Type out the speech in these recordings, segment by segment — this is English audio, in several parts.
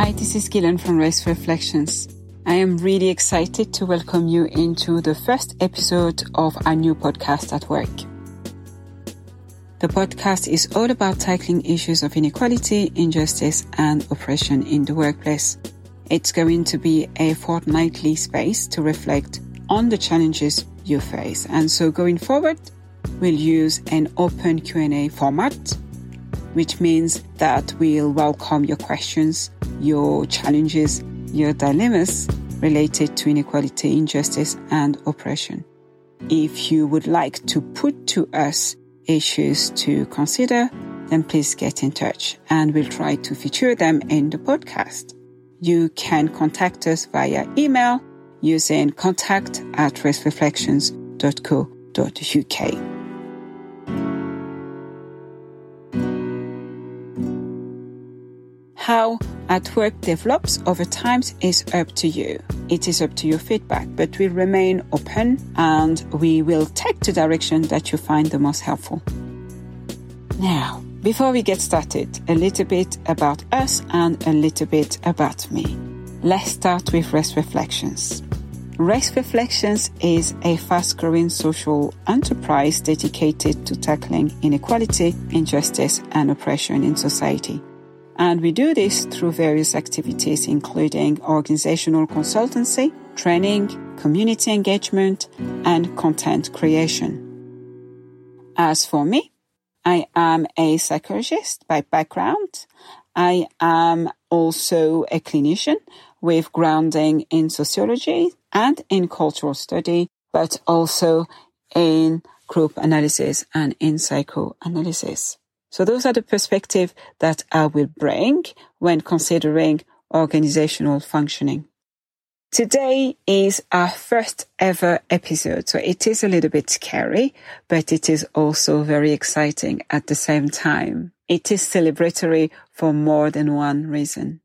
Hi, this is Guilaine from Race Reflections. I am really excited to welcome you into the first episode of our new podcast at work. The podcast is all about tackling issues of inequality, injustice, and oppression in the workplace. It's going to be a fortnightly space to reflect on the challenges you face. And so going forward, we'll use an open Q&A format, which means that we'll welcome your questions, your challenges, your dilemmas related to inequality, injustice, and oppression. If you would like to put to us issues to consider, then please get in touch and we'll try to feature them in the podcast. You can contact us via email using contact at racereflections.co.uk. How at work develops over time is up to you. It is up to your feedback, but we remain open and we will take the direction that you find the most helpful. Now, before we get started, a little bit about us and a little bit about me. Let's start with Race Reflections. Race Reflections is a fast growing social enterprise dedicated to tackling inequality, injustice, and oppression in society. And we do this through various activities, including organizational consultancy, training, community engagement, and content creation. As for me, I am a psychologist by background. I am also a clinician with grounding in sociology and in cultural study, but also in group analysis and in psychoanalysis. So those are the perspectives that I will bring when considering organizational functioning. Today is our first ever episode, so it is a little bit scary, but it is also very exciting at the same time. It is celebratory for more than one reason.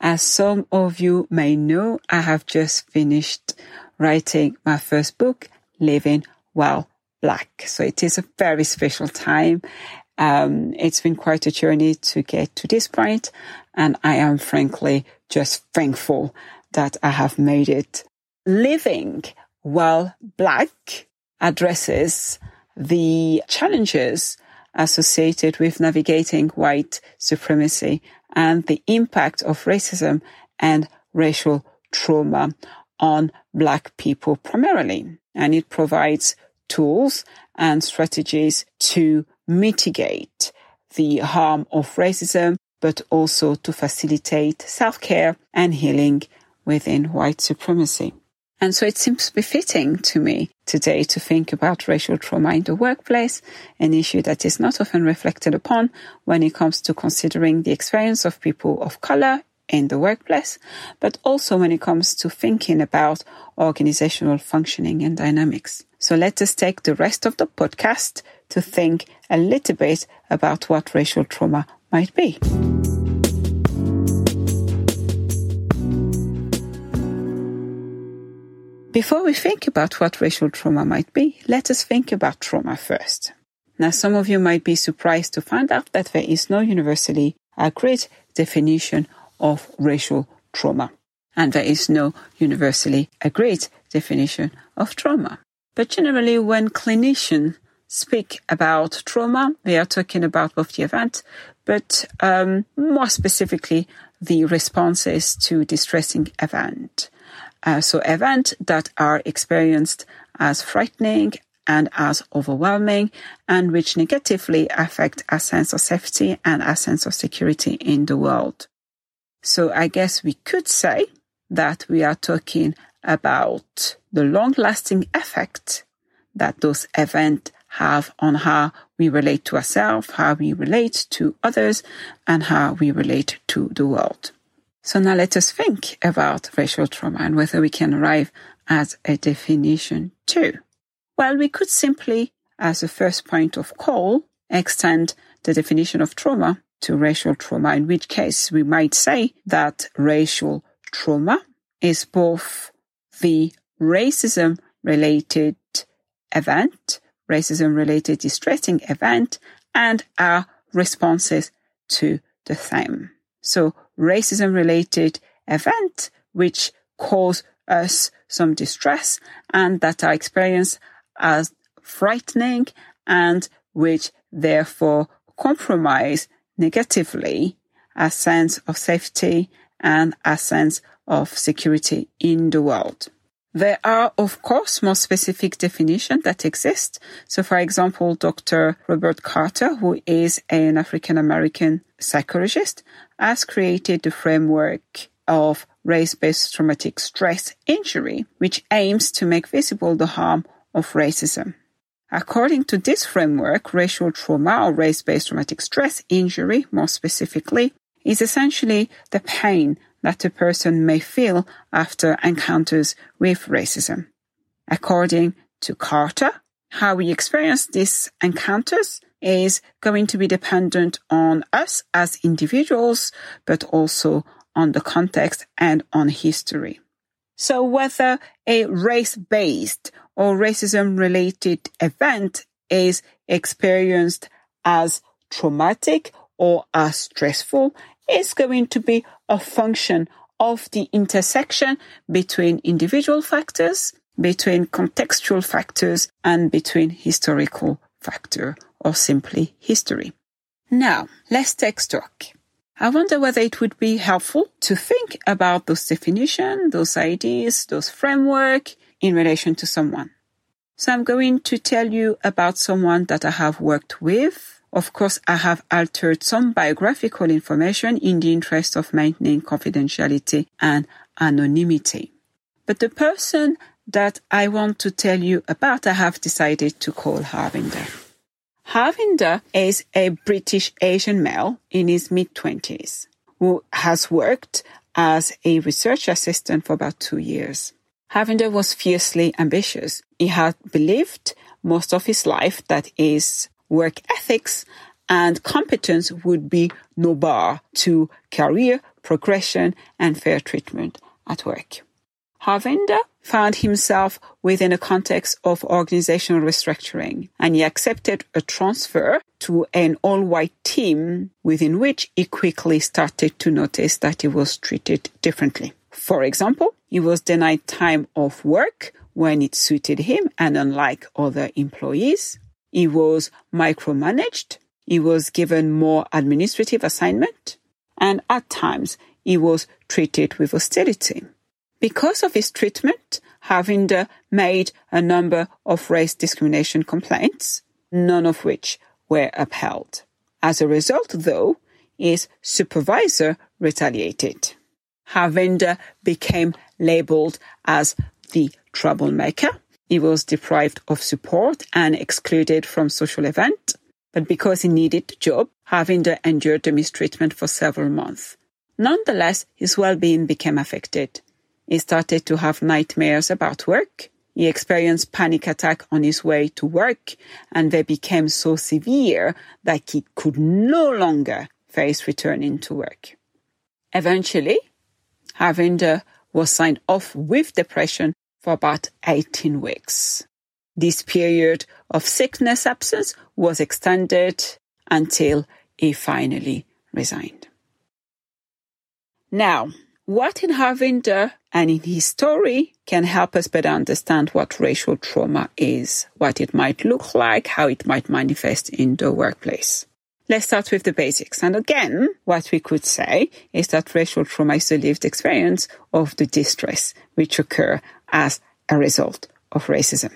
As some of you may know, I have just finished writing my first book, Living While Black. So it is a very special time um, it's been quite a journey to get to this point, and I am frankly just thankful that I have made it. Living while black addresses the challenges associated with navigating white supremacy and the impact of racism and racial trauma on black people primarily. And it provides tools and strategies to mitigate the harm of racism, but also to facilitate self-care and healing within white supremacy. And so it seems befitting to me today to think about racial trauma in the workplace, an issue that is not often reflected upon when it comes to considering the experience of people of color in the workplace, but also when it comes to thinking about organizational functioning and dynamics. So let us take the rest of the podcast to think a little bit about what racial trauma might be. Before we think about what racial trauma might be, let us think about trauma first. Now, some of you might be surprised to find out that there is no universally agreed definition of racial trauma. And there is no universally agreed definition of trauma. But generally, when clinicians speak about trauma, We are talking about both the event, but um, more specifically, the responses to distressing event. Uh, so events that are experienced as frightening and as overwhelming and which negatively affect our sense of safety and our sense of security in the world. So I guess we could say that we are talking about the long lasting effect that those events have on how we relate to ourselves, how we relate to others, and how we relate to the world. So now let us think about racial trauma and whether we can arrive at a definition too. Well, we could simply, as a first point of call, extend the definition of trauma to racial trauma, in which case we might say that racial trauma is both the racism related event, racism related distressing event, and our responses to the same. So racism related event which cause us some distress and that are experienced as frightening and which therefore compromise negatively a sense of safety and a sense of security in the world. There are, of course, more specific definitions that exist. So, for example, Dr. Robert Carter, who is an African American psychologist, has created the framework of race-based traumatic stress injury, which aims to make visible the harm of racism. According to this framework, racial trauma or race-based traumatic stress injury, more specifically, is essentially the pain that a person may feel after encounters with racism. According to Carter, how we experience these encounters is going to be dependent on us as individuals, but also on the context and on history. So whether a race-based or racism-related event is experienced as traumatic or as stressful is going to be a function of the intersection between individual factors, between contextual factors, and between historical factor or simply history. Now, let's take stock. I wonder whether it would be helpful to think about those definitions, those ideas, those framework in relation to someone. So I'm going to tell you about someone that I have worked with of course, I have altered some biographical information in the interest of maintaining confidentiality and anonymity. But the person that I want to tell you about, I have decided to call Harvinder. Harvinder is a British Asian male in his mid twenties who has worked as a research assistant for about two years. Harvinder was fiercely ambitious. He had believed most of his life that his work ethics and competence would be no bar to career progression and fair treatment at work. Harvinder found himself within a context of organizational restructuring and he accepted a transfer to an all-white team within which he quickly started to notice that he was treated differently. For example, he was denied time off work when it suited him and unlike other employees. He was micromanaged. He was given more administrative assignment. And at times, he was treated with hostility. Because of his treatment, Harvinder made a number of race discrimination complaints, none of which were upheld. As a result, though, his supervisor retaliated. Harvinder became labeled as the troublemaker he was deprived of support and excluded from social events. But because he needed the job, Harvinder endured the mistreatment for several months. Nonetheless, his well-being became affected. He started to have nightmares about work. He experienced panic attack on his way to work and they became so severe that he could no longer face returning to work. Eventually, Harvinder was signed off with depression for about 18 weeks. This period of sickness absence was extended until he finally resigned. Now, what in Harvinder and in his story can help us better understand what racial trauma is, what it might look like, how it might manifest in the workplace. Let's start with the basics. And again, what we could say is that racial trauma is the lived experience of the distress which occur as a result of racism.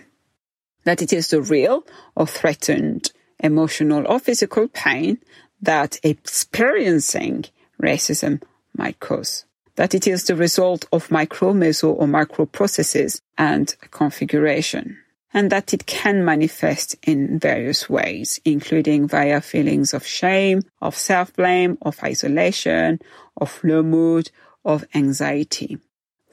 That it is the real or threatened emotional or physical pain that experiencing racism might cause. That it is the result of micro, meso, or macro processes and configuration. And that it can manifest in various ways, including via feelings of shame, of self-blame, of isolation, of low mood, of anxiety.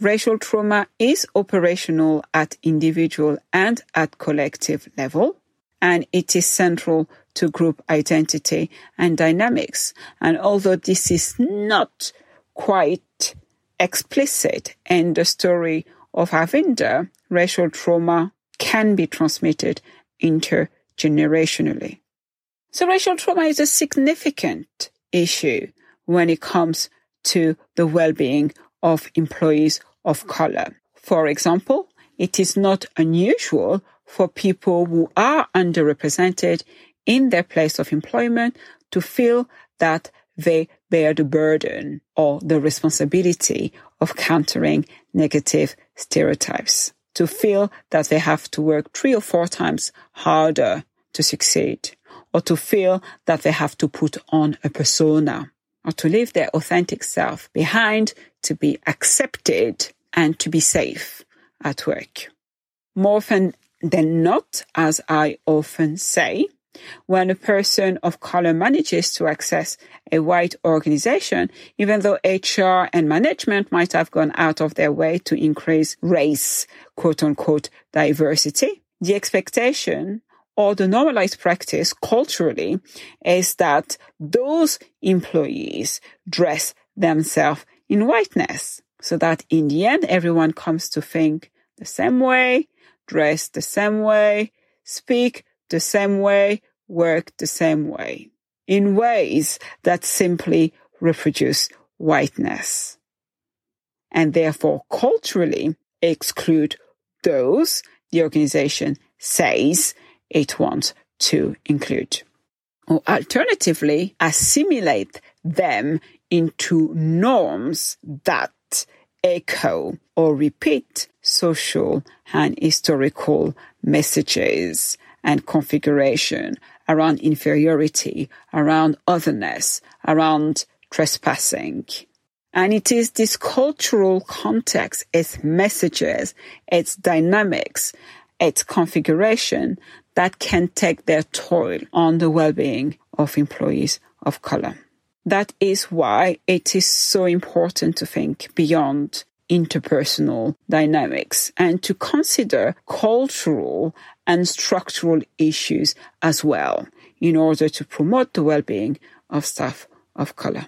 Racial trauma is operational at individual and at collective level, and it is central to group identity and dynamics. And although this is not quite explicit in the story of Harvinder, racial trauma can be transmitted intergenerationally. So racial trauma is a significant issue when it comes to the well-being of employees of color. For example, it is not unusual for people who are underrepresented in their place of employment to feel that they bear the burden or the responsibility of countering negative stereotypes, to feel that they have to work three or four times harder to succeed, or to feel that they have to put on a persona, or to leave their authentic self behind to be accepted and to be safe at work. More often than not, as I often say, when a person of color manages to access a white organization, even though HR and management might have gone out of their way to increase race, quote unquote, diversity, the expectation or the normalized practice culturally is that those employees dress themselves in whiteness so that in the end, everyone comes to think the same way, dress the same way, speak the same way, work the same way, in ways that simply reproduce whiteness, and therefore culturally exclude those the organization says it wants to include. Or alternatively, assimilate them into norms that echo or repeat social and historical messages and configuration around inferiority, around otherness, around trespassing. And it is this cultural context, its messages, its dynamics, its configuration that can take their toll on the well-being of employees of color. That is why it is so important to think beyond interpersonal dynamics and to consider cultural and structural issues as well in order to promote the well-being of staff of color.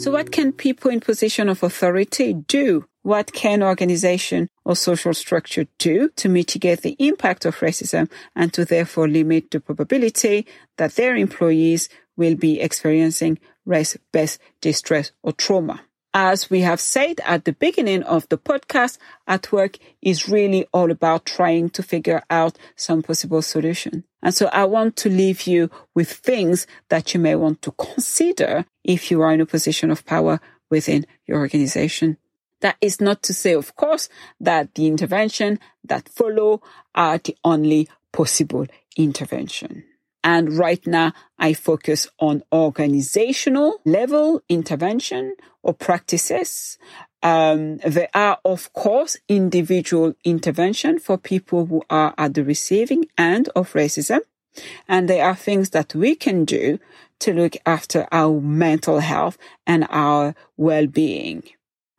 So what can people in position of authority do? What can organization or social structure do to mitigate the impact of racism and to therefore limit the probability that their employees will be experiencing race-based distress or trauma? As we have said at the beginning of the podcast, at work is really all about trying to figure out some possible solution. And so I want to leave you with things that you may want to consider if you are in a position of power within your organization. That is not to say, of course, that the intervention that follow are the only possible intervention. And right now I focus on organizational level intervention or practices. Um, there are, of course, individual intervention for people who are at the receiving end of racism. And there are things that we can do to look after our mental health and our well-being.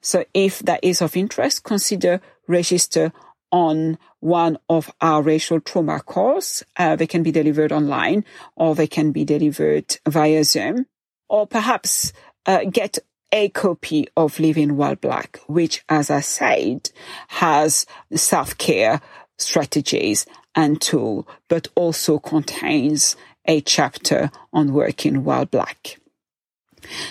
So if that is of interest, consider register on one of our racial trauma course. Uh, they can be delivered online or they can be delivered via Zoom or perhaps uh, get a copy of Living While Black, which, as I said, has self-care strategies and tool, but also contains a chapter on working while black.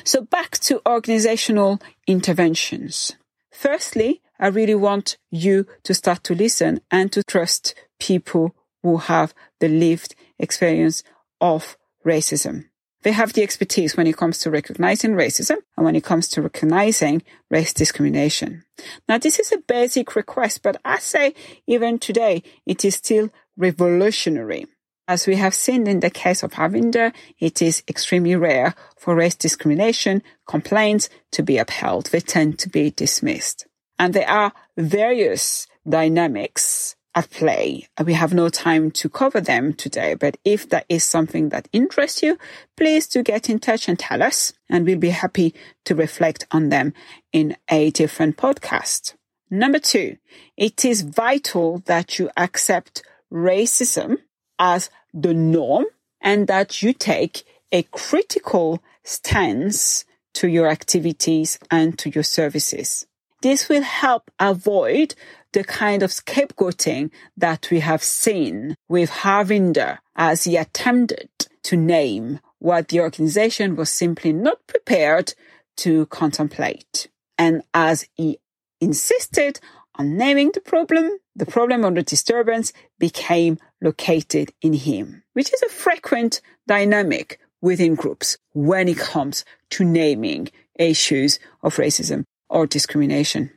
So back to organizational interventions. Firstly, I really want you to start to listen and to trust people who have the lived experience of racism. They have the expertise when it comes to recognizing racism and when it comes to recognizing race discrimination. Now, this is a basic request, but I say even today, it is still revolutionary. As we have seen in the case of Harvinder, it is extremely rare for race discrimination complaints to be upheld. They tend to be dismissed. And there are various dynamics at play. We have no time to cover them today, but if that is something that interests you, please do get in touch and tell us, and we'll be happy to reflect on them in a different podcast. Number two, it is vital that you accept racism as the norm and that you take a critical stance to your activities and to your services. This will help avoid the kind of scapegoating that we have seen with Harvinder as he attempted to name what the organization was simply not prepared to contemplate. And as he insisted on naming the problem, the problem or the disturbance became located in him, which is a frequent dynamic within groups when it comes to naming issues of racism or discrimination.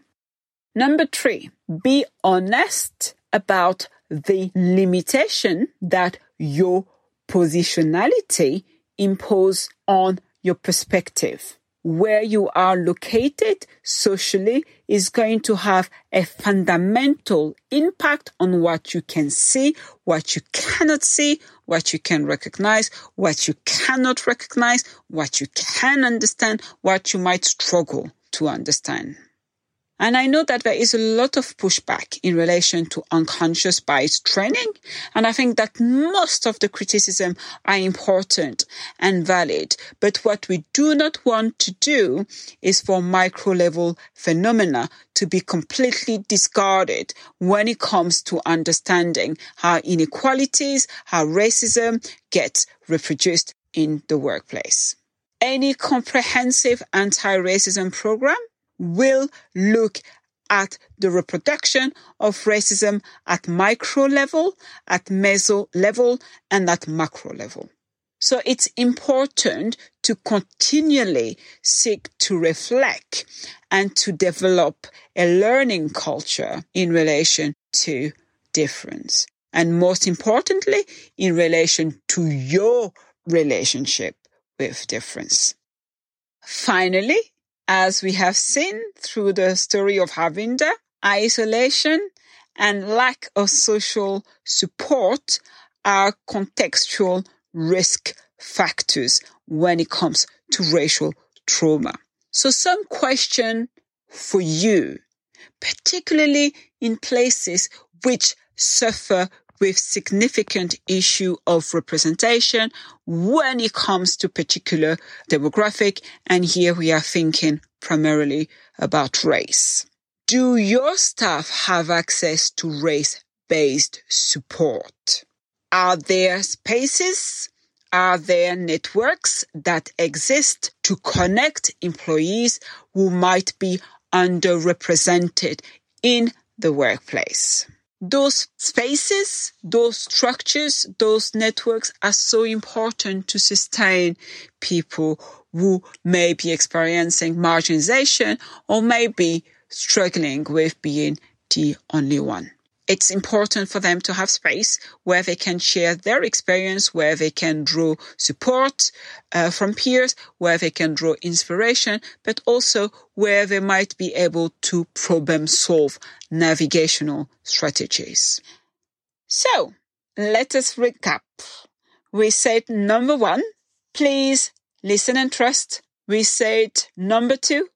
Number three, be honest about the limitation that your positionality impose on your perspective. Where you are located socially is going to have a fundamental impact on what you can see, what you cannot see, what you can recognize, what you cannot recognize, what you can understand, what you might struggle to understand. And I know that there is a lot of pushback in relation to unconscious bias training. And I think that most of the criticism are important and valid. But what we do not want to do is for micro level phenomena to be completely discarded when it comes to understanding how inequalities, how racism gets reproduced in the workplace. Any comprehensive anti-racism program will look at the reproduction of racism at micro level, at meso level, and at macro level. So it's important to continually seek to reflect and to develop a learning culture in relation to difference. And most importantly, in relation to your relationship with difference. Finally, as we have seen through the story of Harvinder, isolation and lack of social support are contextual risk factors when it comes to racial trauma. So some question for you, particularly in places which suffer with significant issue of representation when it comes to particular demographic. And here we are thinking primarily about race. Do your staff have access to race based support? Are there spaces? Are there networks that exist to connect employees who might be underrepresented in the workplace? Those spaces, those structures, those networks are so important to sustain people who may be experiencing marginalization or may be struggling with being the only one it's important for them to have space where they can share their experience, where they can draw support uh, from peers, where they can draw inspiration, but also where they might be able to problem solve navigational strategies. So let us recap. We said number one, please listen and trust. We said number two,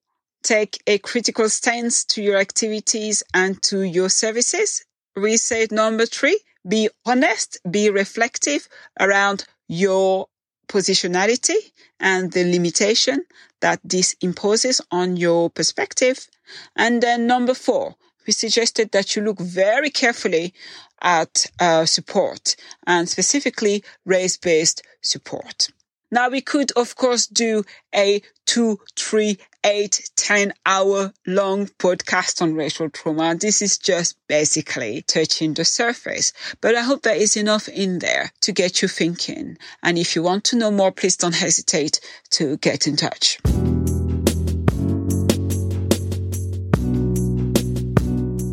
take a critical stance to your activities and to your services we said number three, be honest, be reflective around your positionality and the limitation that this imposes on your perspective. And then number four, we suggested that you look very carefully at uh, support and specifically race-based support. Now we could, of course, do a two, three, eight, 10 hour long podcast on racial trauma. This is just basically touching the surface, but I hope there is enough in there to get you thinking. And if you want to know more, please don't hesitate to get in touch.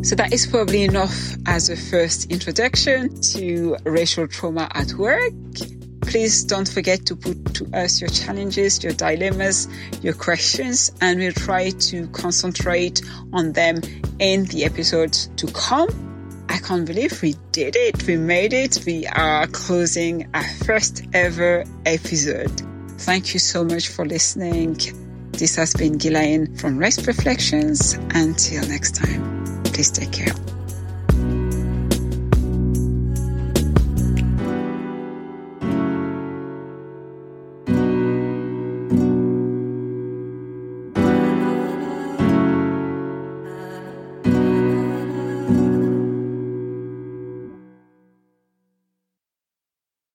So that is probably enough as a first introduction to racial trauma at work. Please don't forget to put to us your challenges, your dilemmas, your questions, and we'll try to concentrate on them in the episodes to come. I can't believe we did it. We made it. We are closing our first ever episode. Thank you so much for listening. This has been Guilaine from Race Reflections. Until next time, please take care.